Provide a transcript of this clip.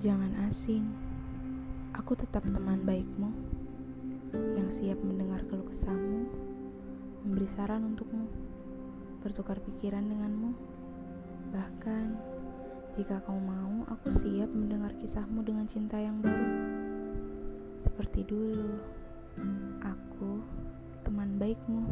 Jangan asing, aku tetap teman baikmu yang siap mendengar keluh kesahmu, memberi saran untukmu, bertukar pikiran denganmu. Bahkan, jika kau mau, aku siap mendengar kisahmu dengan cinta yang baru. Seperti dulu, aku teman baikmu.